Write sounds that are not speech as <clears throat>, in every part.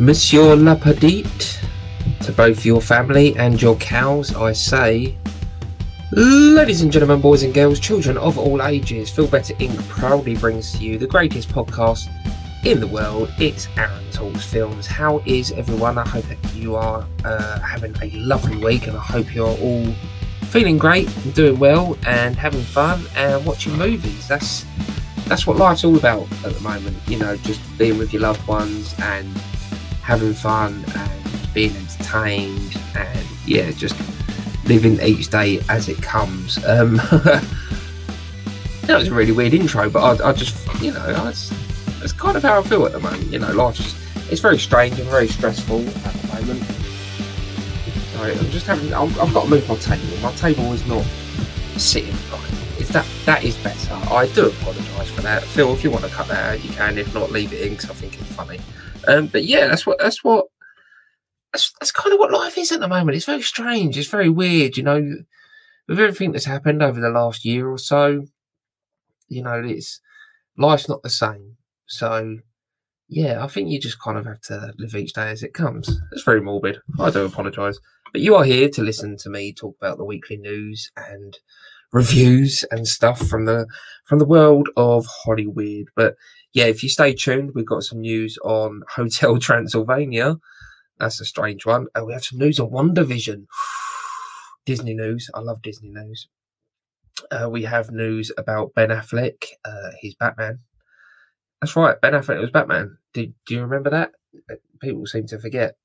Monsieur Lapadite, to both your family and your cows, I say, ladies and gentlemen, boys and girls, children of all ages, Feel Better Inc. proudly brings to you the greatest podcast in the world. It's Aaron Talks Films. How is everyone? I hope that you are uh, having a lovely week, and I hope you're all feeling great, and doing well, and having fun, and watching movies. That's that's what life's all about at the moment. You know, just being with your loved ones and having fun and being entertained and yeah, just living each day as it comes. Um, <laughs> that was a really weird intro, but I, I just, you know, I, it's kind of how I feel at the moment. You know, life's just, it's very strange and very stressful at the moment. Sorry, I'm just having, i have got to move my table. My table is not sitting right. Is that that is better? I do apologise for that. Phil, if you want to cut that out, you can. If not, leave it in because I think it's funny. Um, but yeah, that's what that's what that's, that's kind of what life is at the moment. It's very strange. It's very weird, you know, with everything that's happened over the last year or so. You know, it's life's not the same. So yeah, I think you just kind of have to live each day as it comes. It's very morbid. I do apologise. But you are here to listen to me talk about the weekly news and reviews and stuff from the from the world of Hollywood. But yeah, if you stay tuned, we've got some news on <laughs> Hotel Transylvania. That's a strange one. And we have some news on WandaVision. <sighs> Disney news. I love Disney news. Uh, we have news about Ben Affleck. Uh, he's Batman. That's right. Ben Affleck was Batman. Did do you remember that? Uh, people seem to forget.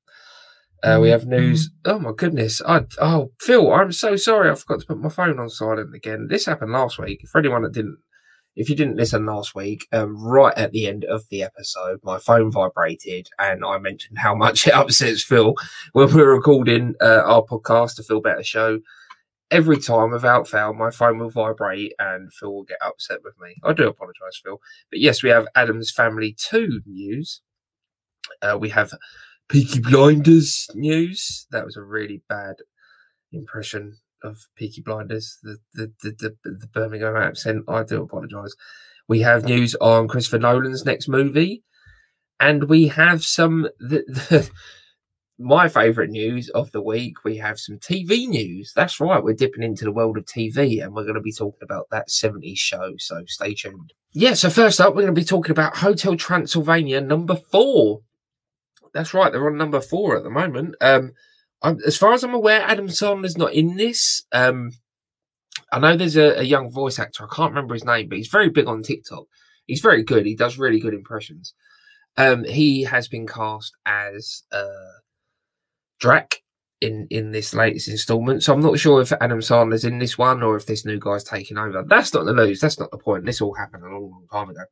Uh, we have news. Mm. Oh my goodness! I oh Phil, I'm so sorry. I forgot to put my phone on silent again. This happened last week. For anyone that didn't if you didn't listen last week, um, right at the end of the episode, my phone vibrated and I mentioned how much it <laughs> upsets Phil when we're recording uh, our podcast, The Feel Better Show. Every time, without fail, my phone will vibrate and Phil will get upset with me. I do apologise, Phil. But yes, we have Addams Family 2 news. Uh, we have Peaky Blinders news. That was a really bad impression of Peaky Blinders, the the, the, the, the Birmingham accent. I do apologise. We have news on Christopher Nolan's next movie, and we have some the, <laughs> the my favourite news of the week. We have some TV news. That's right, we're dipping into the world of TV, and we're going to be talking about that 70s show. So stay tuned. Yeah. So first up, we're going to be talking about Hotel Transylvania number four. That's right, they're on number four at the moment. Um, I'm, as far as I'm aware, Adam Sandler's not in this. Um, I know there's a, a, young voice actor. I can't remember his name, but he's very big on TikTok. He's very good. He does really good impressions. Um, he has been cast as uh, Drac in in this latest installment. So I'm not sure if Adam Sandler's in this one or if this new guy's taking over. That's not the news. That's not the point. This all happened a long, long time ago.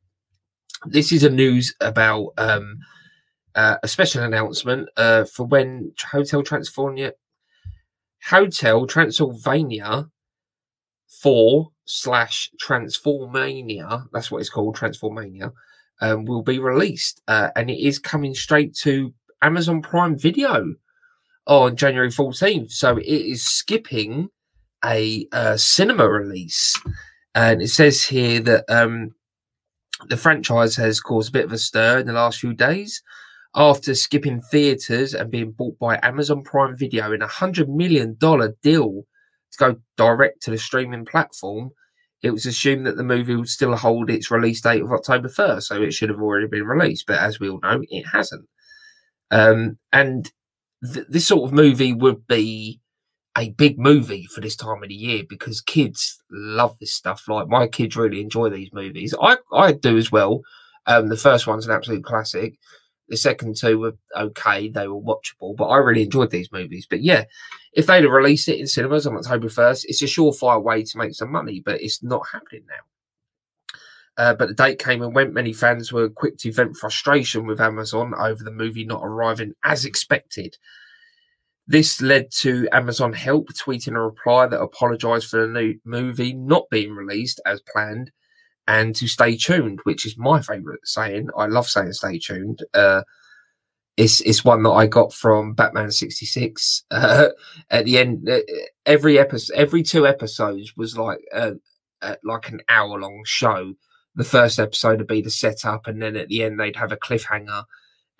This is a news about um, uh, a special announcement uh, for when Hotel Transylvania, Hotel Transylvania, four slash Transformania. That's what it's called, Transformania. Um, will be released, uh, and it is coming straight to Amazon Prime Video on January 14th. So it is skipping a, a cinema release, and it says here that um, the franchise has caused a bit of a stir in the last few days after skipping theaters and being bought by Amazon Prime Video in a $100 million deal to go direct to the streaming platform, it was assumed that the movie would still hold its release date of October 1st, so it should have already been released. But as we all know, it hasn't. Um, and th- this sort of movie would be a big movie for this time of the year because kids love this stuff. Like my kids really enjoy these movies. I, I do as well. Um, the first one's an absolute classic. The second two were okay; they were watchable, but I really enjoyed these movies. But yeah, if they'd have released it in cinemas on October first, it's a surefire way to make some money. But it's not happening now. Uh, but the date came and went. Many fans were quick to vent frustration with Amazon over the movie not arriving as expected. This led to Amazon Help tweeting a reply that apologized for the new movie not being released as planned and to stay tuned, which is my favorite saying. I love saying stay tuned. Uh, it's it's one that I got from Batman sixty six. <laughs> Uh, at the end, uh, every episode, every two episodes was like uh, uh, like an hour long show. The first episode would be the setup, and then at the end they'd have a cliffhanger,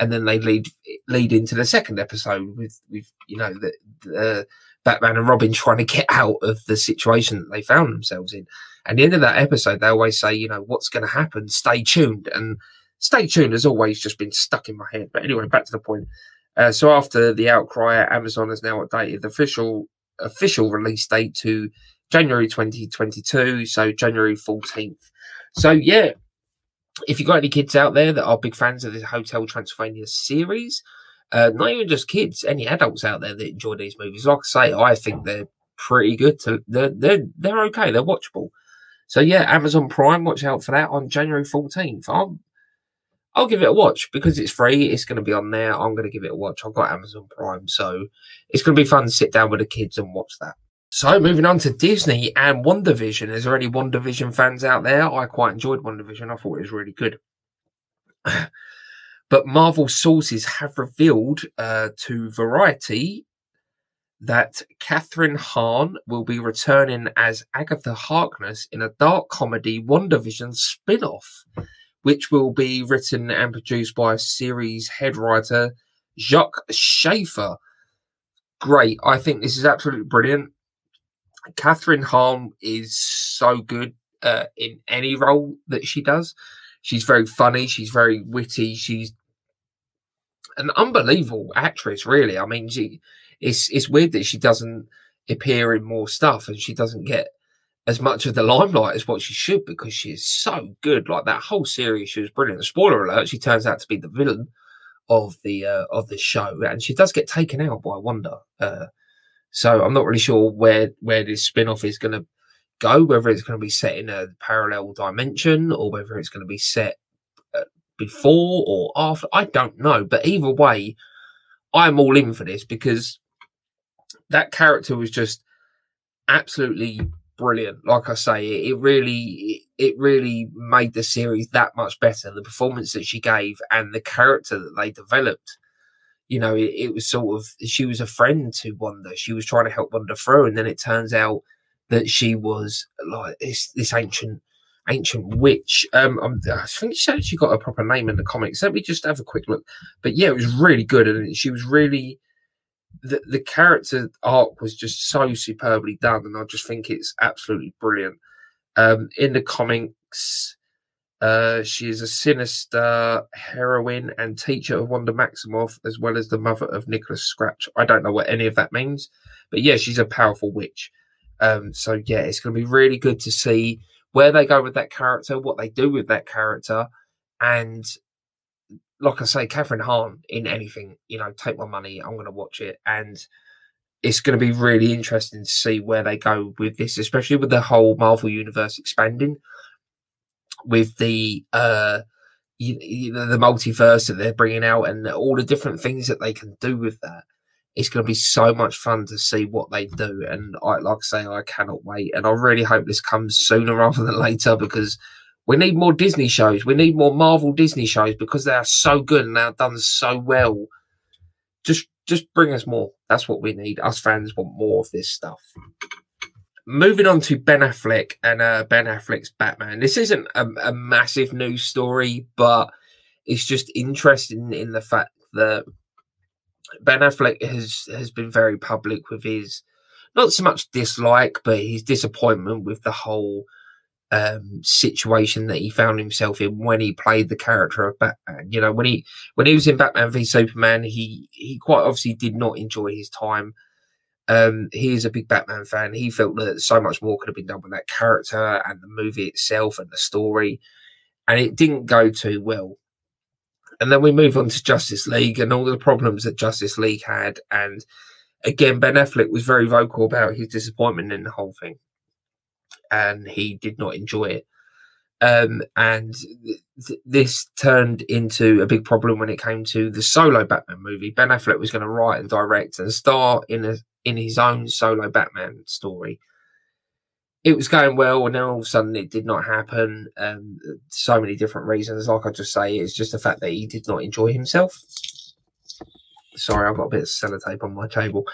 and then they'd lead lead into the second episode with with you know the, the Batman and Robin trying to get out of the situation that they found themselves in. And at the end of that episode, they always say, you know, what's going to happen? Stay tuned. And stay tuned has always just been stuck in my head. But anyway, back to the point. Uh, so after the outcry, Amazon has now updated the official official release date to January 2022, so January 14th. So yeah, if you've got any kids out there that are big fans of the Hotel Transylvania series, uh, not even just kids, any adults out there that enjoy these movies, like I say, I think they're pretty good. To they're they're they're okay. They're watchable. So yeah, Amazon Prime, watch out for that on January 14th. I'll I'll give it a watch because it's free. It's going to be on there. I'm going to give it a watch. I've got Amazon Prime, so it's going to be fun to sit down with the kids and watch that. So moving on to Disney and WandaVision. Is there any WandaVision fans out there? I quite enjoyed WandaVision. I thought it was really good. But Marvel sources have revealed uh, to Variety that Kathryn Hahn will be returning as Agatha Harkness in a dark comedy WandaVision spin-off, which will be written and produced by series head writer Jac Schaeffer. Great. I think this is absolutely brilliant. Kathryn Hahn is so good uh, in any role that she does. She's very funny. She's very witty. She's an unbelievable actress, really. I mean, she it's it's weird that she doesn't appear in more stuff and she doesn't get as much of the <laughs> limelight as what she should because she is so good. Like that whole series, she was brilliant. Spoiler alert: she turns out to be the villain of the uh, of the show, and she does get taken out by Wanda. Uh, so I'm not really sure where where this spin off is going to go, whether it's going to be set in a parallel dimension or whether it's going to be set before or after. I don't know, but either way, I'm all in for this because that character was just absolutely brilliant. Like I say, it, it really it really made the series that much better. The performance that she gave and the character that they developed you know, it, it, was sort of she was a friend to Wanda. She was trying to help Wanda through, and then it turns out that she was like this this ancient ancient witch. Um, I'm, i think she actually got a proper name in the comics. Let me just have a quick look. But yeah, it was really good, and she was really the the character arc was just so superbly done, and I just think it's absolutely brilliant. Um, in the comics, uh, she is a sinister heroine and teacher of Wanda Maximoff, as well as the mother of Nicholas Scratch. I don't know what any of that means, but yeah, she's a powerful witch. Um, so yeah, it's going to be really good to see where they go with that character, what they do with that character, and like I say, Kathryn Hahn in anything, you know, take my money, I'm going to watch it, and it's going to be really interesting to see where they go with this, especially with the whole Marvel universe expanding with the uh you, you know, the multiverse that they're bringing out and all the different things that they can do with that. It's going to be so much fun to see what they do, and I like I say, I cannot wait, and I really hope this comes sooner <laughs> rather than later because we need more Disney shows. We need more Marvel Disney shows because they are so good and they're done so well. Just, just bring us more. That's what we need. Us fans want more of this stuff moving on to Ben Affleck and uh, Ben Affleck's Batman. This isn't a, a, massive news story, but it's just interesting in the fact that Ben Affleck has has been very public with his not so much dislike, but his disappointment with the whole um, situation that he found himself in when he played the character of Batman. You know, when he when he was in Batman v Superman, he he quite obviously did not enjoy his time um, he is a big Batman fan. He felt that so much more could have been done with that character and the movie itself and the story, and it didn't go too well. And then we move on to Justice League and all the problems that Justice League had. And again, Ben Affleck was very vocal about his disappointment in the whole thing, and he did not enjoy it. Um, and th- this turned into a big problem when it came to the solo Batman movie. Ben Affleck was going to write and direct and star in a in his own solo Batman story. It was going well, and then all of a sudden it did not happen. Um, so many different reasons. Like I just say, it's just the fact that he did not enjoy himself. Sorry, I've got a bit of sellotape on my table.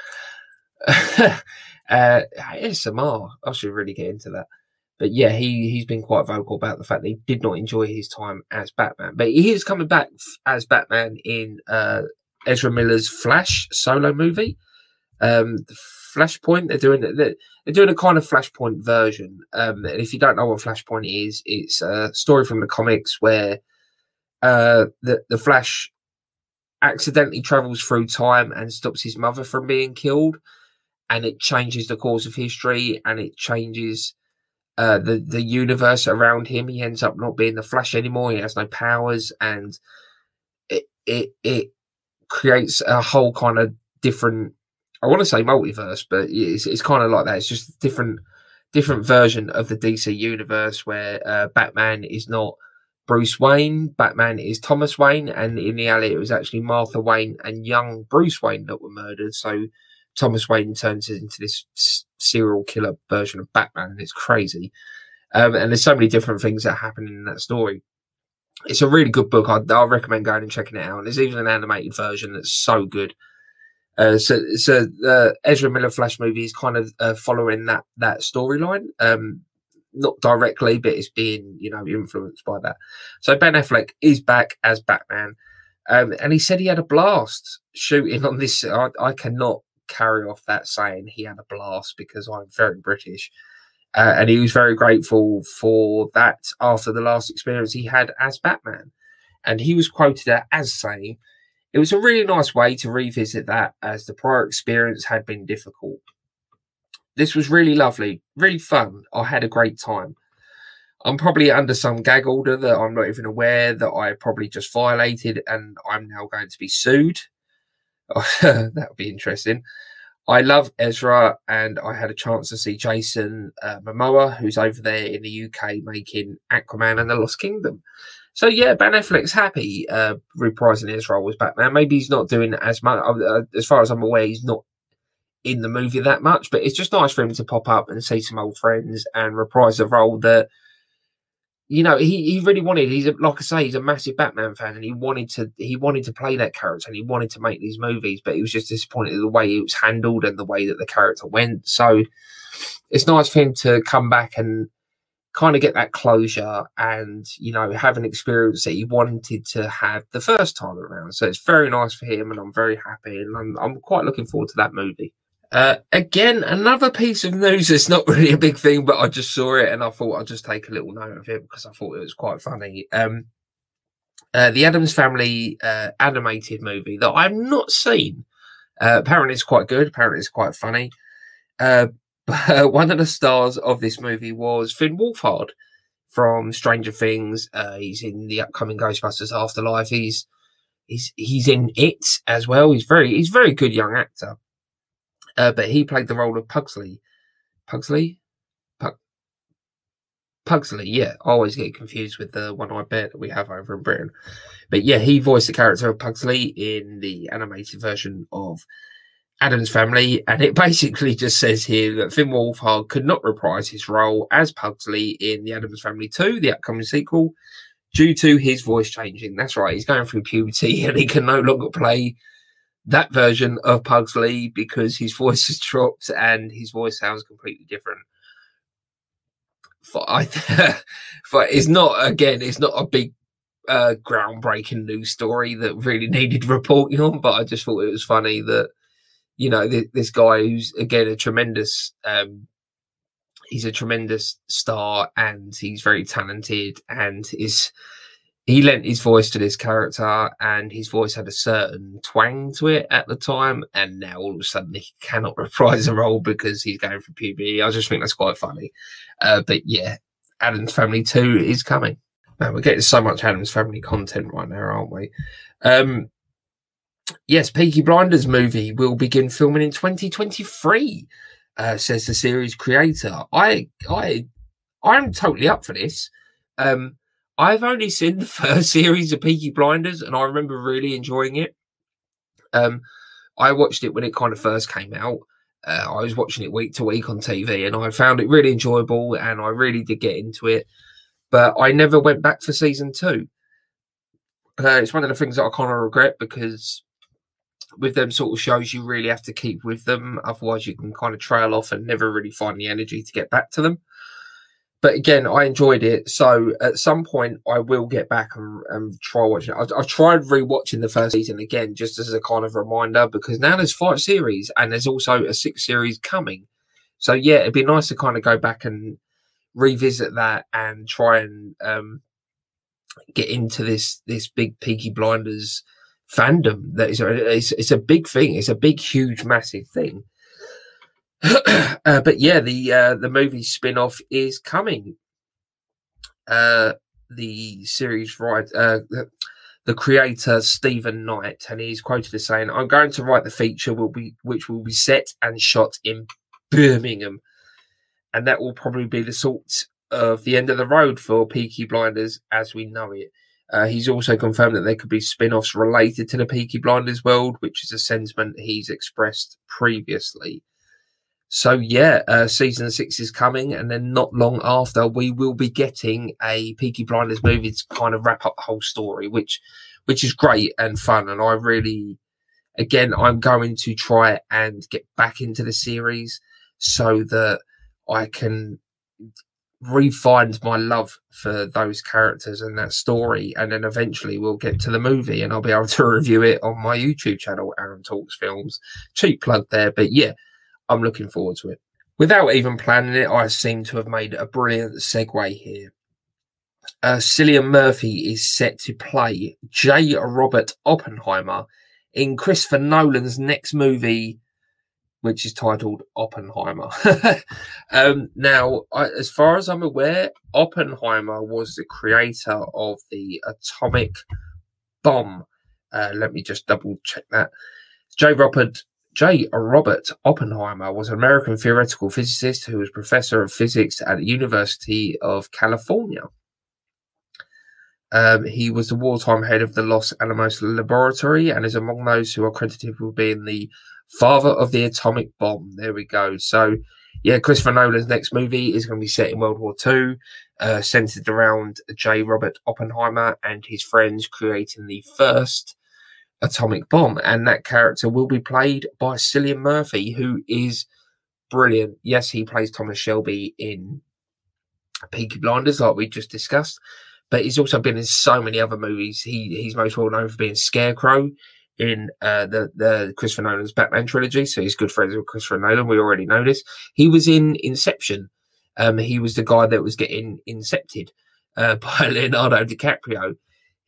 <laughs> uh, ASMR. I should really get into that. but yeah, he he's been quite vocal about the fact that he did not enjoy his time as Batman. But he is coming back as Batman in uh, Ezra Miller's Flash solo movie. Um, Flashpoint. They're doing they're, they're doing a kind of Flashpoint version. Um, and if you don't know what Flashpoint is, it's a story from the comics where uh, the the Flash accidentally travels through time and stops his mother from being killed, and it changes the course of history and it changes uh, the the universe around him. He ends up not being the Flash anymore. He has no powers, and it it it creates a whole kind of different. I want to say multiverse, but it's it's kind of like that. It's just different different version of the DC universe where uh, Batman is not Bruce Wayne, Batman is Thomas Wayne, and in reality, it was actually Martha Wayne and young Bruce Wayne that were murdered. So Thomas Wayne turns into this serial killer version of Batman, and it's crazy. Um, and there's so many different things that happen in that story. It's a really good book. I, I recommend going and checking it out. And there's even an animated version that's so good. Uh, so, so the Ezra Miller Flash movie is kind of uh, following that that storyline. Um, not directly, but it's being you know influenced by that. So Ben Affleck is back as Batman, um, and he said he had a blast shooting on this. I, I cannot carry off that saying he had a blast because I'm very British. Uh, and he was very grateful for that after the last experience he had as Batman. And he was quoted as saying, It was a really nice way to revisit that as the prior experience had been difficult. This was really lovely, really fun. I had a great time. I'm probably under some gag order that I'm not even aware that I probably just violated and I'm now going to be sued. <laughs> that would be interesting. I love Ezra, and I had a chance to see Jason uh, Momoa, who's over there in the UK making Aquaman and the Lost Kingdom. So yeah, Ben Affleck's happy uh, reprising his role as Batman. Maybe he's not doing as much. Uh, as far as I'm aware, he's not in the movie that much. But it's just nice for him to pop up and see some old friends and reprise a role that you know, he, he really wanted. He's a, like I say, he's a massive Batman fan, and he wanted to he wanted to play that character, and he wanted to make these movies, but he was just disappointed with the way it was handled and the way that the character went. So it's nice for him to come back and kind of get that closure, and you know, have an experience that he wanted to have the first time around. So it's very nice for him, and I'm very happy, and I'm I'm quite looking forward to that movie. Uh, again, another piece of news. It's not <laughs> really a big thing, but I just saw it and I thought I'd just take a little note of it because I thought it was quite funny. Um, uh, the Addams Family uh, animated movie that I've not seen. Uh, apparently, it's quite good. Apparently, it's quite funny. Uh, but one of the stars of this movie was Finn Wolfhard from Stranger Things. Uh, he's in the upcoming Ghostbusters Afterlife. He's he's he's in it as well. He's very he's a very good young actor. Uh, but he played the role of Pugsley. Pugsley? Pug- Pugsley, yeah. I always get confused with the one I bet that we have over in Britain. But yeah, he voiced the character of Pugsley in the animated version of Addams Family, and it <laughs> basically just says here that Finn Wolfhard could not reprise his role as Pugsley in the Addams Family 2, the upcoming sequel, due to his voice changing. That's right, he's going through puberty <laughs> and he can no longer play that version of Pugsley because his <laughs> voice has dropped and his voice sounds completely different. For I, for it's not again, it's not a big uh, groundbreaking news story that really needed reporting on, but I just thought it was funny that you know th- this guy who's again a tremendous um, he's a tremendous star and he's very talented and is he lent his voice to this character and his voice had a certain twang to it at the time and now all of a sudden he cannot <laughs> reprise the role because he's going for puberty i just think that's quite funny. Uh, but yeah addams family 2 is coming. Man we're getting so much addams family content right now aren't we? Um, yes peaky blinders movie will begin filming in 2023 uh, says the series creator i i i'm totally up for this um, I've only seen the <laughs> first series of Peaky Blinders, and I remember really enjoying it. Um, I watched it when it kind of first came out. Uh, I was watching it week to week on TV, and I found it really enjoyable, and I really did get into it. But I never went back for season two. Uh, it's one of the things that I kind of regret because with them sort of shows, you really have to keep with them. Otherwise, you can kind of trail off and never really find the energy to get back to them. but again, I enjoyed it. So at some point, I will get back and, and try watching it. I've, I've, tried rewatching the first season again, just as a kind of reminder, because now there's five series and there's also a sixth series coming. So yeah, it'd be nice to kind of go back and revisit that and try and um, get into this this big Peaky Blinders fandom. That is, it's, it's a big thing. It's a big, huge, massive thing. <clears throat> uh, but yeah, the uh, the movie spin off is coming. Uh, the series right, uh, the, the creator Steven Knight, and he's quoted as saying, "I'm going to write the feature will be which will be set and shot in Birmingham, and that will probably be the sort of the end of the road for Peaky Blinders as we know it." Uh, he's also confirmed that there could be spin offs related to the Peaky Blinders world, which is a sentiment he's expressed previously. So yeah, uh, season six is coming, and then not long after, we will be getting a Peaky Blinders movie to kind of wrap up the whole story, which which is great and fun. And I really, again, I'm going to try and get back into the series so that I can refind my love for those characters and that story, and then eventually we'll get to the movie, and I'll be able to <laughs> review it on my YouTube channel, Aaron Talks Films. Cheap plug there, but yeah I'm looking forward to it. Without even planning it, I seem to have made a brilliant segue here. Uh, Cillian Murphy is set to play J. Robert Oppenheimer in Christopher Nolan's next movie, which is titled Oppenheimer. <laughs> um, now, I, as far as I'm aware, Oppenheimer was the creator of the atomic bomb. Uh, let me just double check that. J. Robert J. Robert Oppenheimer was an American theoretical physicist who was professor of physics at the University of California. Um, he was the wartime head of the Los Alamos Laboratory and is among those who are credited with being the father of the atomic bomb. There we go. So, yeah, Christopher Nolan's next movie is going to be set in World War II, uh, centered around J. Robert Oppenheimer and his friends creating the first atomic bomb, and that character will be played by Cillian Murphy, who is brilliant. Yes, he plays Thomas Shelby in Peaky Blinders, like we just discussed, but he's also been in so many other movies. He he's most well known for being Scarecrow in uh, the the Christopher Nolan's Batman trilogy. So he's good friends with Christopher Nolan. We already know this. He was in Inception. Um, he was the guy that was getting incepted uh, <laughs> by Leonardo DiCaprio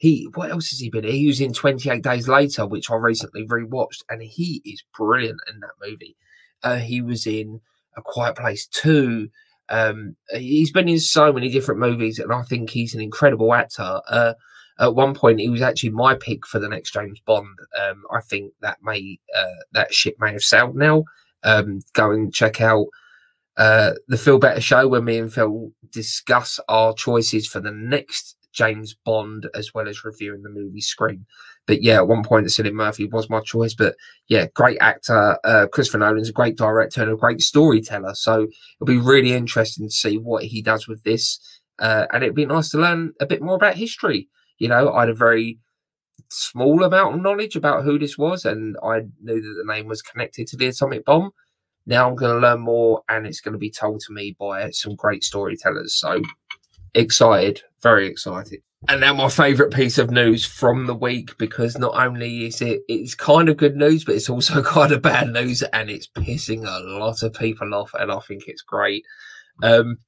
he what else has he been? He was in 28 Days Later, which I recently rewatched, and he is brilliant in that movie. Uh, he was in A Quiet Place too. Um, he's been in so many different movies, and I think he's an incredible actor. At one point, he was actually my pick for the next James Bond. Um, I think that may uh, that ship may have sailed now. Um, go and check out uh, the Feel Better show where me and Phil discuss our choices for the next James Bond as well as reviewing the movie Scream. But yeah, at one point, Cillian Murphy was my choice. But yeah, great actor. Uh, Christopher Nolan's a great director and a great storyteller. So it'll be really interesting to see what he does with this. Uh, and it'd be nice to learn a bit more about history. You know, I had a very small amount of knowledge about who this was, and I knew that the name was connected to the atomic bomb. Now I'm going to learn more, and it's going to be told to me by some great storytellers. So excited, very excited. And now my favourite piece of news from the week because not only is it it's kind of good news, but it's also <laughs> kind of bad news, and it's pissing a lot of people off, and I think it's great. Um,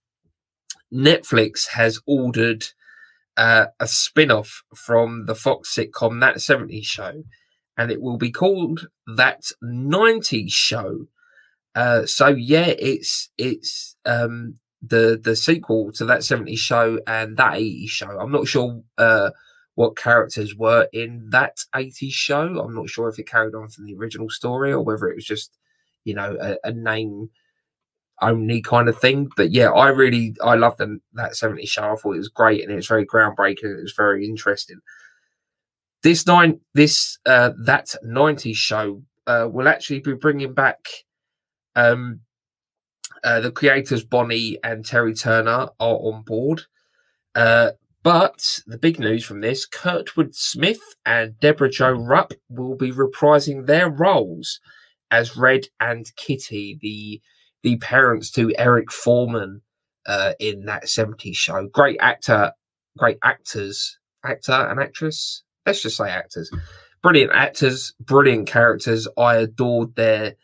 Netflix has ordered uh, a spin-off from the Fox sitcom That 70s Show, and it will be called That 90s Show. Uh, so yeah, it's it's um, the the sequel to that 70s show and that 80s show. I'm not sure uh, what characters were in that 80s show. I'm not sure if it carried on from the original story or whether it was just, you know, a, a name only kind of thing. But yeah, I really I loved them, that 70s show. I thought it was great and it was very groundbreaking. It was very interesting. This nine this uh that 90s show uh will actually be bringing back um uh, the creators Bonnie and Terry Turner are on board. Uh, but the big news from this Kurtwood Smith and Debra Jo Rupp will be reprising their roles as Red and Kitty, the the parents to Eric Forman uh, in that 70s show. Great actor, great actors, actor and actress. Let's just say actors. Brilliant actors, brilliant characters. I adored their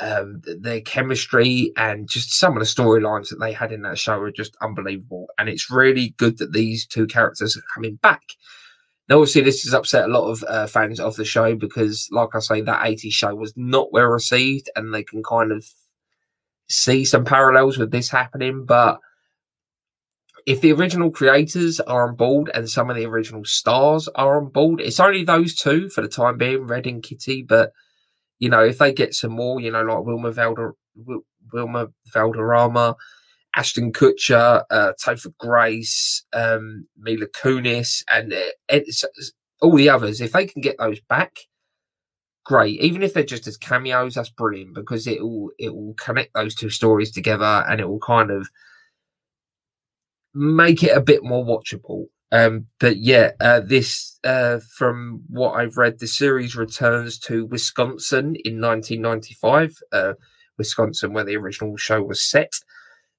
um, their chemistry and just some of the storylines that they had in that show are just unbelievable. And it's really good that these two characters are coming back. Now, obviously, this has upset a lot of uh, fans of the show because, like I say, that 80s show was not well received, and they can kind of see some parallels with this happening. But if the original creators are on board and some of the original stars are on board, it's only those two for the time being, Red and Kitty. But you know, if they get some more, you know, like Wilmer Wilmer Valderrama, Ashton Kutcher, uh, Topher Grace, um, Mila Kunis, and uh, all the others, if they can get those back, great. Even if they're just as cameos, that's brilliant because it will it will connect those two stories together and it will kind of make it a bit more watchable. Um, but yeah, uh, this uh, from what I've read, the series returns to Wisconsin in 1995, uh, Wisconsin, where the original show was set,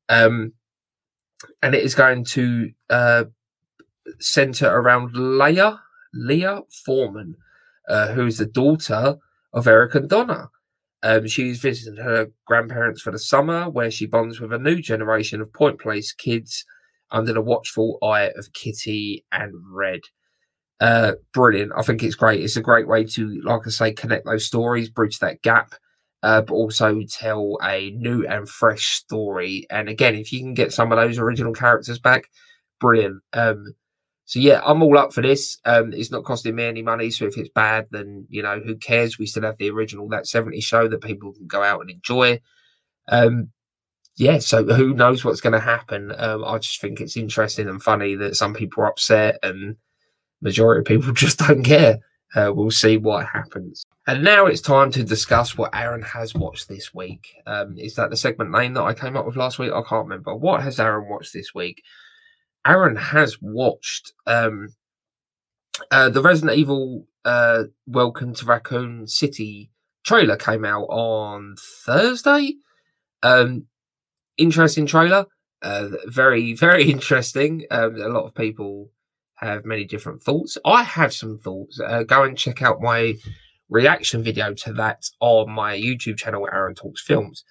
um, and it is going to uh, center around Leah Leah Forman, uh, who is the daughter of Eric and Donna. Um, she's visiting her grandparents for the summer, where she bonds with a new generation of Point Place kids under the watchful eye of Kitty and Red. Uh, brilliant. I think it's great. It's a great way to, like I say, connect those stories, bridge that gap, uh, but also tell a new and fresh story. And again, if you can get some of those original characters back, brilliant. Um, so yeah, I'm all up for this. Um, it's not costing me any money, so if it's bad, then you know who cares? We still have the original that 70 show that people can go out and enjoy. Um, yeah, so who knows what's going to happen? Um, I just think it's interesting and funny that some people are upset and majority of people <laughs> just don't care. Uh, we'll see what happens. And now it's time to discuss what Aaron has watched this week. Um, is that the segment name that I came up with last week? I can't remember. What has Aaron watched this week? Aaron has watched um, uh, the Resident Evil uh, Welcome to Raccoon City trailer came out on Thursday. Um, interesting trailer. Uh, very, <laughs> very interesting. Um, a lot of people have many different thoughts. I have some thoughts. Uh, go and check out my reaction video to that on my YouTube channel, Aaron Talks Films.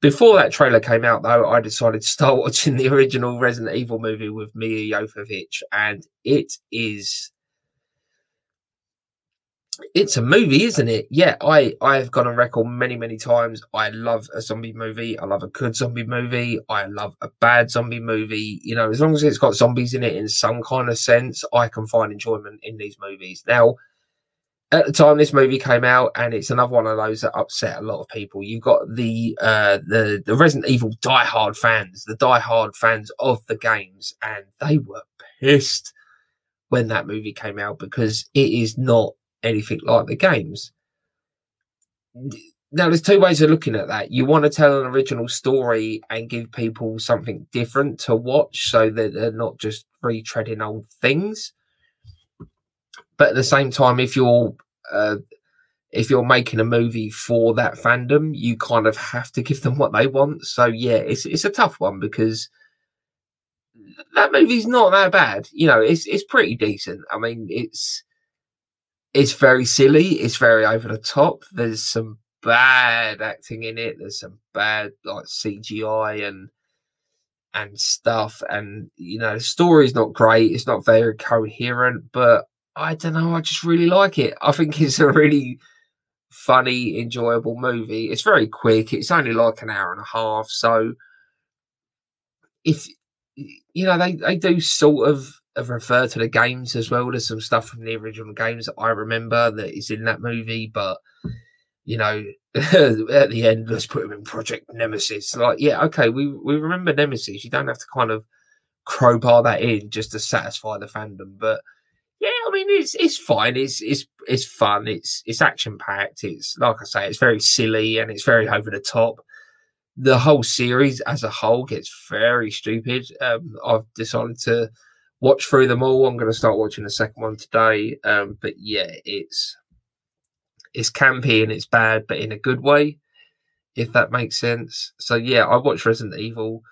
Before that trailer came out, though, I decided to start <laughs> watching the original Resident Evil movie with Milla Jovovich, and it is it's a movie, isn't it? Yeah, I I have gone on record many many times. I love a zombie movie. I love a good zombie movie. I love a bad zombie movie. You know, as long as it's got zombies in it in some kind of sense, I can find enjoyment in these movies. Now, at the time this movie came out, and it's another one of those that upset a lot of people. You've got the uh, the the Resident Evil die-hard fans, the die-hard fans of the games, and they were pissed when that movie came out because it is not anything like the games. Now, there's two ways of looking at that. You want to tell an original story and give people something different to watch so that they're not just retreading old things. But at the same time, if you're uh, if you're making a movie for that fandom, you kind of have to give them what they want. So yeah, it's it's a tough one because that movie's not that bad. You know, it's it's pretty decent. I mean, it's it's very silly. It's very over the top. There's some bad acting in it. There's some bad like CGI and and stuff. And you know, the story's not great. It's not very coherent. But I don't know. I just really like it. I think it's a really funny, enjoyable movie. It's very quick. It's only like an hour and a half. So if you know, they they do sort of refer to the games as well. There's some stuff from the original games that I remember that is in that movie, but you know, <laughs> at the end, let's put him in Project Nemesis. Like, yeah, okay, we we remember Nemesis. You don't have to kind of crowbar that in just to satisfy the fandom, but yeah, I mean, it's it's fine. It's it's it's fun. It's it's action packed. It's like I say, it's very silly and it's very over the top. The whole series as a whole gets very stupid. Um, I've decided to watch through them all. I'm going to start watching the second one today. Um, but yeah, it's it's campy and it's bad, but in a good way, if that makes sense. So yeah, I watched Resident Evil.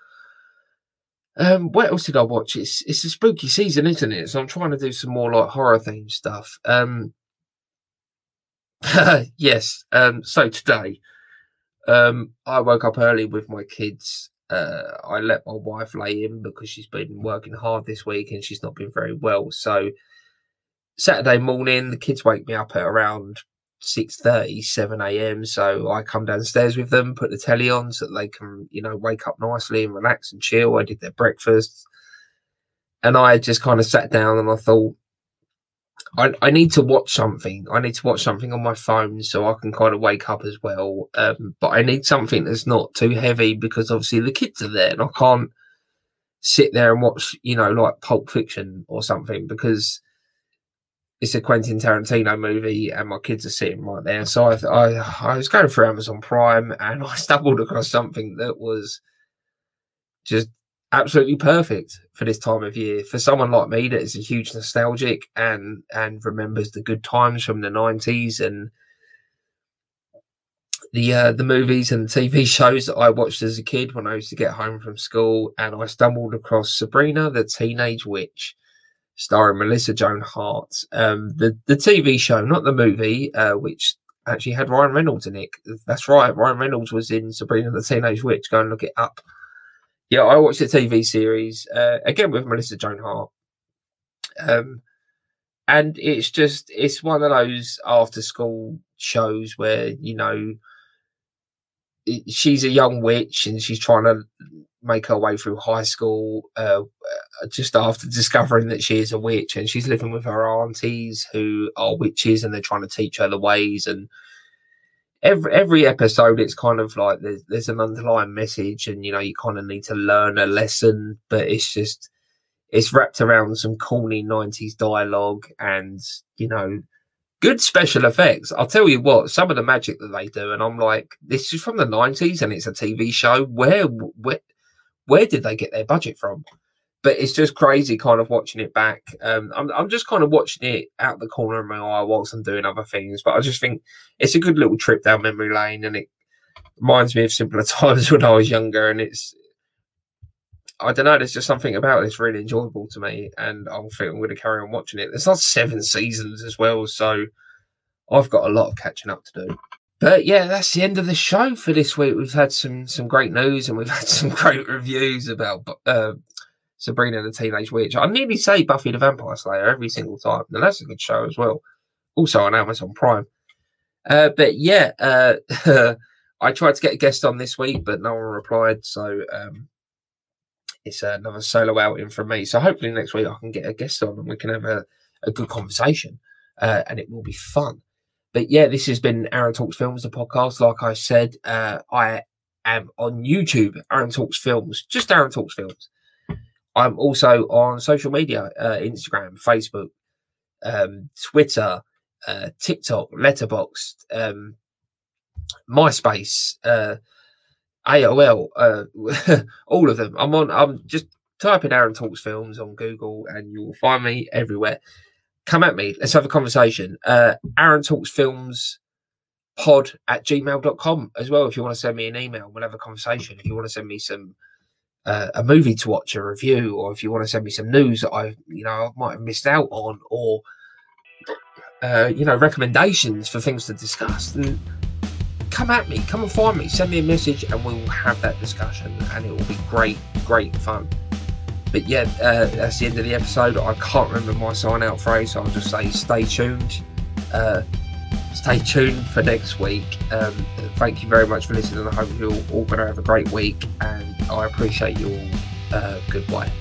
Um, what else did I watch? It's it's a spooky season, isn't it? So I'm trying to do some more like horror themed stuff. Um, <laughs> yes. Um, so today, um, I woke up early with my kids. Uh, I let my wife lay in because she's been working hard this week and she's not been very well. So Saturday morning, the kids wake me up at around 6.30, 7 a.m. So I come downstairs with them, put the telly on so that they can, you know, wake up nicely and relax and chill. I did their breakfast. And I just kind of sat down and I thought, I, I need to watch something. I need to watch something on my phone so I can kind of wake up as well. Um, but I need something that's not too heavy because obviously the kids are there and I can't sit there and watch, you know, like Pulp Fiction or something because – it's a Quentin Tarantino movie, and my kids are sitting right there. So I, I, I was going through Amazon Prime, and <laughs> I stumbled across something that was just absolutely perfect for this time of year. For someone like me that is a huge nostalgic and and remembers the good times from the nineties and the uh, the movies and TV <laughs> shows that I watched as a kid when I used to get home from school, and I stumbled across Sabrina the Teenage Witch starring Melissa Joan Hart. Um, the the TV show, not the movie, uh, which actually had Ryan Reynolds in it. That's right, Ryan Reynolds was in Sabrina the Teenage Witch. Go and look it up. Yeah, I watched the TV series uh, again with Melissa Joan Hart. Um, and it's just it's one of those after school shows where you know she's a young witch and she's trying to make her way through high school uh, just after discovering that she is a witch and she's living with her aunties who are witches and they're trying to teach her the ways and every every episode it's kind of like there's, there's an underlying message and you know you kind of need to learn a lesson but it's just it's wrapped around some corny 90s dialogue and you know good special effects. I'll tell you what some of the magic that they do and i'm like this is from the 90s and it's a tv show. Where where where did they get their budget from? But it's just crazy kind of watching it back. Um, I'm, I'm just kind of watching it out the corner of my eye whilst I'm doing other things. But I just think it's a good little trip down memory lane and it reminds me of simpler <laughs> times when I was younger. And it's, I don't know, there's just something about it that's really enjoyable to me. And I think I'm going to carry on watching it. There's not seven seasons as well. So I've got a lot of catching up to do. But yeah, that's the end of the show for this week. We've had some some great news and we've <laughs> had some great reviews about uh, Sabrina the Teenage Witch. I nearly say Buffy the Vampire Slayer every single time, and that's a good show as well. Also on Amazon Prime. Uh, but yeah, uh, <laughs> I tried to get a guest on this week, but no one replied. So um, it's another solo outing from me. So hopefully next week I can get a guest on and we can have a, a good conversation, uh, and it will be fun but yeah, this has been Aaron Talks Films, the podcast. Like I said, uh, I am on YouTube, Aaron Talks Films, just Aaron Talks Films. I'm also on social media, uh, Instagram, Facebook, um, Twitter, uh, TikTok, Letterboxd, um, MySpace, uh, AOL, uh, <laughs> all of them. I'm on. I'm just typing Aaron Talks Films on Google, and you will find me everywhere come at me. Let's have a conversation. Uh, Aaron Talks Films pod at gmail.com as well. If you want to send me an email, we'll have a conversation. If you want to send me some uh, a movie to watch, a review, or if you want to send me some news that I, you know, I might have missed out on, or uh, you know, recommendations for things to discuss, then come at me, come and find me, send me a message, and we will have that discussion, and it will be great, great fun. But yeah, uh, that's the end of the episode. I can't remember my sign out phrase, so I'll just say stay tuned. Uh, stay tuned for next week. Um, thank you very much for listening. I hope you're all going to have a great week, and I appreciate you all. Uh, goodbye.